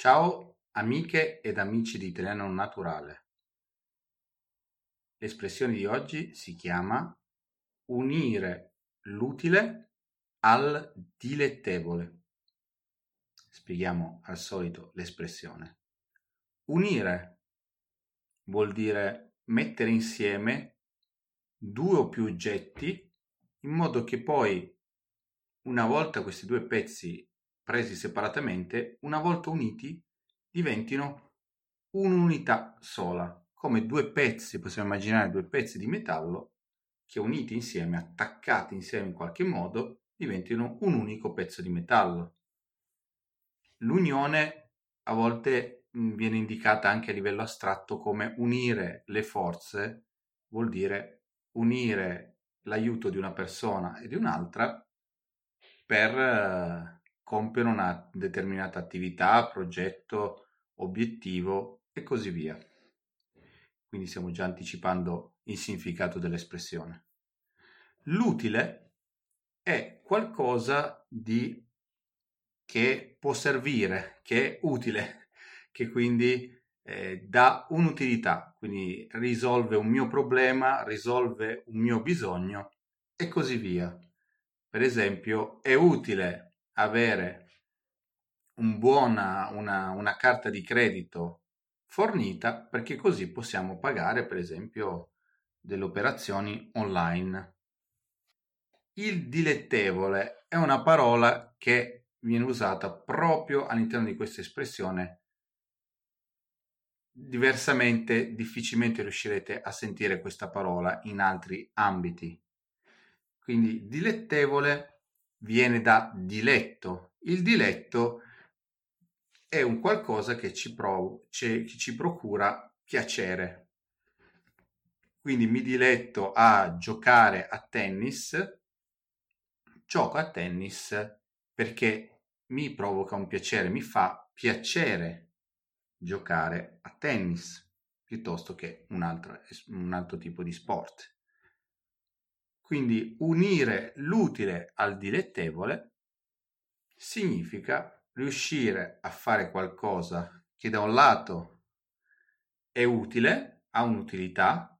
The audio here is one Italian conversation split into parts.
Ciao amiche ed amici di Italiano Naturale. L'espressione di oggi si chiama unire l'utile al dilettevole. Spieghiamo al solito l'espressione. Unire vuol dire mettere insieme due o più oggetti in modo che poi una volta questi due pezzi presi separatamente, una volta uniti, diventino un'unità sola, come due pezzi, possiamo immaginare due pezzi di metallo che uniti insieme, attaccati insieme in qualche modo, diventino un unico pezzo di metallo. L'unione a volte viene indicata anche a livello astratto come unire le forze, vuol dire unire l'aiuto di una persona e di un'altra per compiono una determinata attività, progetto, obiettivo e così via. Quindi stiamo già anticipando il significato dell'espressione. L'utile è qualcosa di che può servire, che è utile, che quindi eh, dà un'utilità, quindi risolve un mio problema, risolve un mio bisogno e così via. Per esempio, è utile avere un buona, una, una carta di credito fornita perché così possiamo pagare per esempio delle operazioni online. Il dilettevole è una parola che viene usata proprio all'interno di questa espressione. Diversamente, difficilmente riuscirete a sentire questa parola in altri ambiti. Quindi dilettevole viene da diletto. Il diletto è un qualcosa che ci, provo, che ci procura piacere. Quindi mi diletto a giocare a tennis, gioco a tennis perché mi provoca un piacere, mi fa piacere giocare a tennis piuttosto che un altro, un altro tipo di sport. Quindi unire l'utile al dilettevole significa riuscire a fare qualcosa che da un lato è utile, ha un'utilità,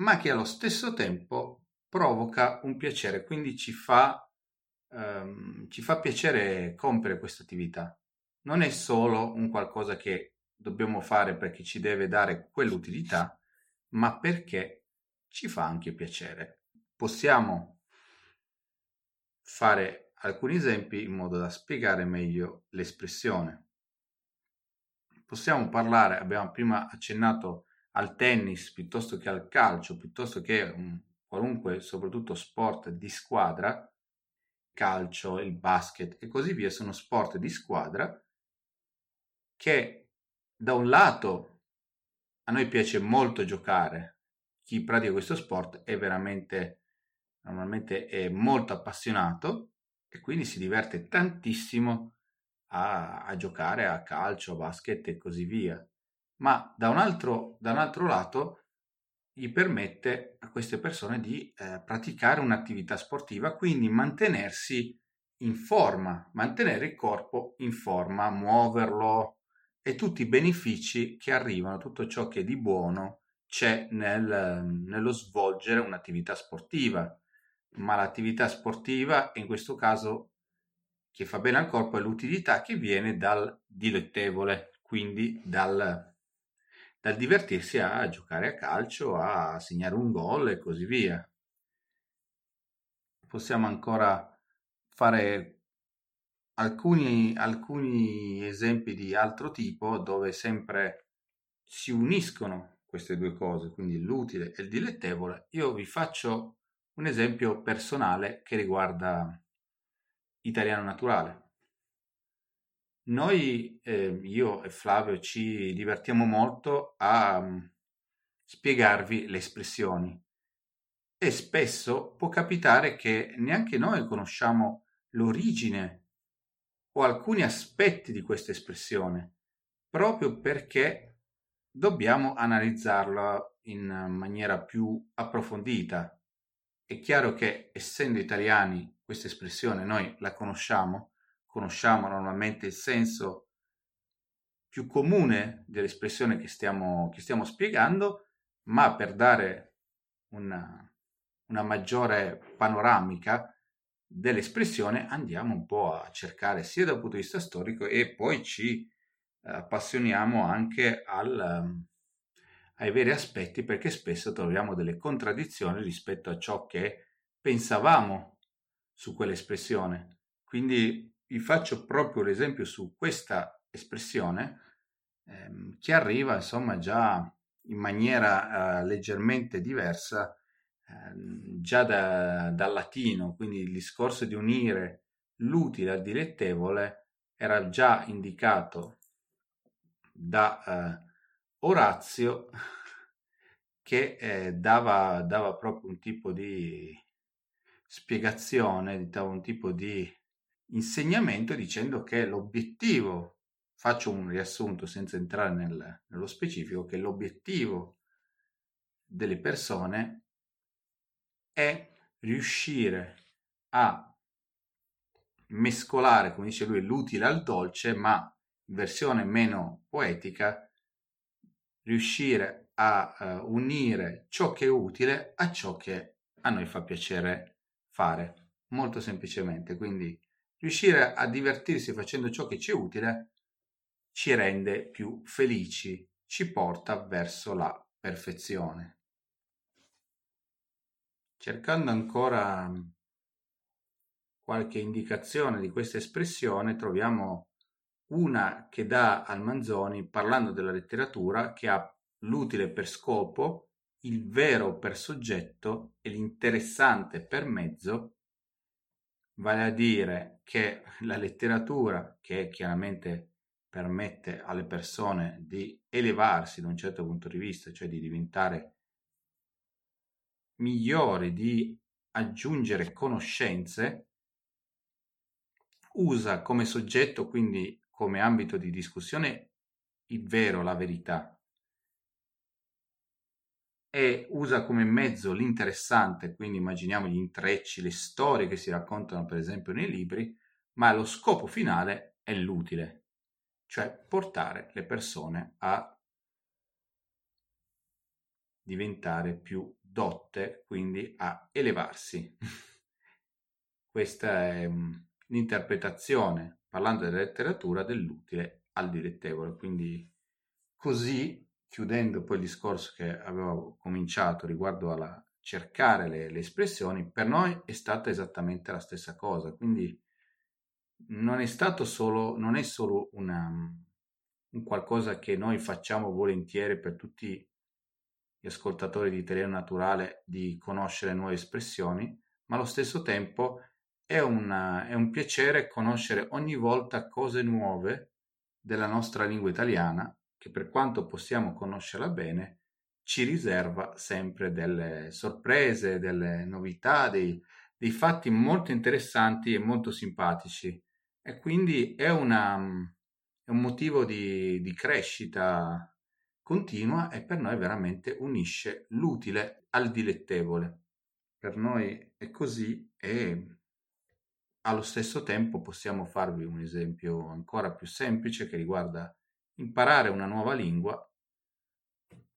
ma che allo stesso tempo provoca un piacere, quindi ci fa, um, ci fa piacere compiere questa attività. Non è solo un qualcosa che dobbiamo fare perché ci deve dare quell'utilità, ma perché ci fa anche piacere possiamo fare alcuni esempi in modo da spiegare meglio l'espressione. Possiamo parlare, abbiamo prima accennato al tennis piuttosto che al calcio, piuttosto che un qualunque, soprattutto sport di squadra, calcio, il basket e così via, sono sport di squadra che da un lato a noi piace molto giocare, chi pratica questo sport è veramente normalmente è molto appassionato e quindi si diverte tantissimo a, a giocare a calcio, a basket e così via. Ma da un altro, da un altro lato gli permette a queste persone di eh, praticare un'attività sportiva, quindi mantenersi in forma, mantenere il corpo in forma, muoverlo e tutti i benefici che arrivano, tutto ciò che di buono c'è nel, nello svolgere un'attività sportiva ma l'attività sportiva, in questo caso che fa bene al corpo, è l'utilità che viene dal dilettevole, quindi dal, dal divertirsi a giocare a calcio, a segnare un gol e così via. Possiamo ancora fare alcuni, alcuni esempi di altro tipo dove sempre si uniscono queste due cose, quindi l'utile e il dilettevole. Io vi faccio un esempio personale che riguarda Italiano Naturale. Noi, eh, io e Flavio, ci divertiamo molto a um, spiegarvi le espressioni e spesso può capitare che neanche noi conosciamo l'origine o alcuni aspetti di questa espressione, proprio perché dobbiamo analizzarla in maniera più approfondita è chiaro che essendo italiani questa espressione noi la conosciamo, conosciamo normalmente il senso più comune dell'espressione che stiamo, che stiamo spiegando, ma per dare una, una maggiore panoramica dell'espressione andiamo un po' a cercare sia dal punto di vista storico e poi ci eh, appassioniamo anche al, ai veri aspetti perché spesso troviamo delle contraddizioni rispetto a ciò che pensavamo su quell'espressione. Quindi vi faccio proprio l'esempio su questa espressione ehm, che arriva insomma già in maniera eh, leggermente diversa Ehm, già da, dal latino, quindi il discorso di unire l'utile al dilettevole era già indicato da eh, Orazio che eh, dava, dava proprio un tipo di spiegazione, dava un tipo di insegnamento dicendo che l'obiettivo, faccio un riassunto senza entrare nel, nello specifico, che l'obiettivo delle persone è riuscire a mescolare, come dice lui, l'utile al dolce, ma in versione meno poetica, riuscire a uh, unire ciò che è utile a ciò che a noi fa piacere fare, molto semplicemente. Quindi riuscire a divertirsi facendo ciò che ci è utile ci rende più felici, ci porta verso la perfezione. Cercando ancora qualche indicazione di questa espressione, troviamo una che dà al Manzoni, parlando della letteratura, che ha l'utile per scopo, il vero per soggetto e l'interessante per mezzo, vale a dire che la letteratura, che chiaramente permette alle persone di elevarsi da un certo punto di vista, cioè di diventare migliore di aggiungere conoscenze, usa come soggetto, quindi come ambito di discussione, il vero, la verità, e usa come mezzo l'interessante, quindi immaginiamo gli intrecci, le storie che si raccontano per esempio nei libri, ma lo scopo finale è l'utile, cioè portare le persone a diventare più dotte, quindi a elevarsi. Questa è l'interpretazione, parlando della letteratura, dell'utile al dilettevole. Quindi così, chiudendo poi il discorso che avevo cominciato riguardo alla cercare le, le espressioni, per noi è stata esattamente la stessa cosa. Quindi non è stato solo, non è solo una, un qualcosa che noi facciamo volentieri per tutti gli ascoltatori di Italiano Naturale di conoscere nuove espressioni, ma allo stesso tempo è, una, è un piacere conoscere ogni volta cose nuove della nostra lingua italiana, che per quanto possiamo conoscerla bene, ci riserva sempre delle sorprese, delle novità, dei, dei fatti molto interessanti e molto simpatici. E quindi è, una, è un motivo di, di crescita continua e per noi veramente unisce l'utile al dilettevole. Per noi è così e allo stesso tempo possiamo farvi un esempio ancora più semplice che riguarda imparare una nuova lingua.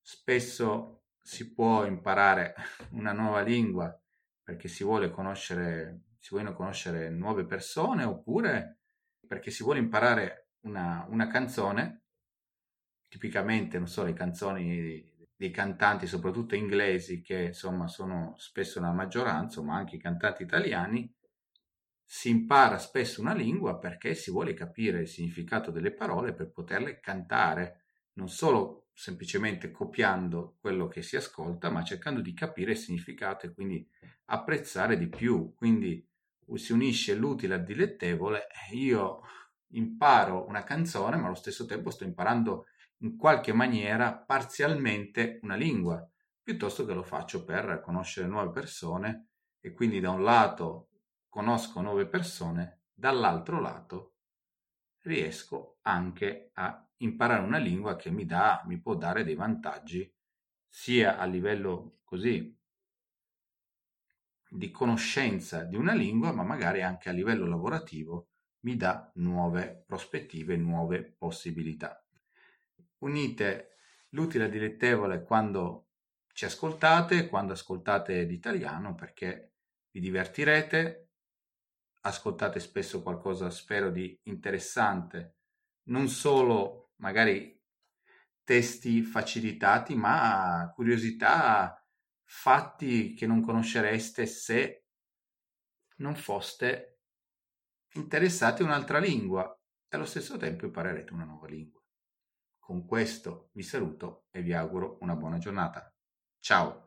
Spesso si può imparare una nuova lingua perché si vuole conoscere, si vogliono conoscere nuove persone oppure perché si vuole imparare una, una canzone tipicamente, non so, le canzoni dei cantanti, soprattutto inglesi, che insomma sono spesso una maggioranza, ma anche i cantanti italiani, si impara spesso una lingua perché si vuole capire il significato delle parole per poterle cantare, non solo semplicemente copiando quello che si ascolta, ma cercando di capire il significato e quindi apprezzare di più. Quindi si unisce l'utile al dilettevole. Io imparo una canzone, ma allo stesso tempo sto imparando in qualche maniera parzialmente una lingua, piuttosto che lo faccio per conoscere nuove persone e quindi da un lato conosco nuove persone, dall'altro lato riesco anche a imparare una lingua che mi dà, mi può dare dei vantaggi sia a livello così di conoscenza di una lingua, ma magari anche a livello lavorativo mi dà nuove prospettive, nuove possibilità. unite l'utile al dilettevole quando ci ascoltate, quando ascoltate l'italiano, perché vi divertirete, ascoltate spesso qualcosa, spero, di interessante, non solo magari testi facilitati, ma curiosità, fatti che non conoscereste se non foste interessati a un'altra lingua e allo stesso tempo imparerete una nuova lingua. Con questo vi saluto e vi auguro una buona giornata. Ciao!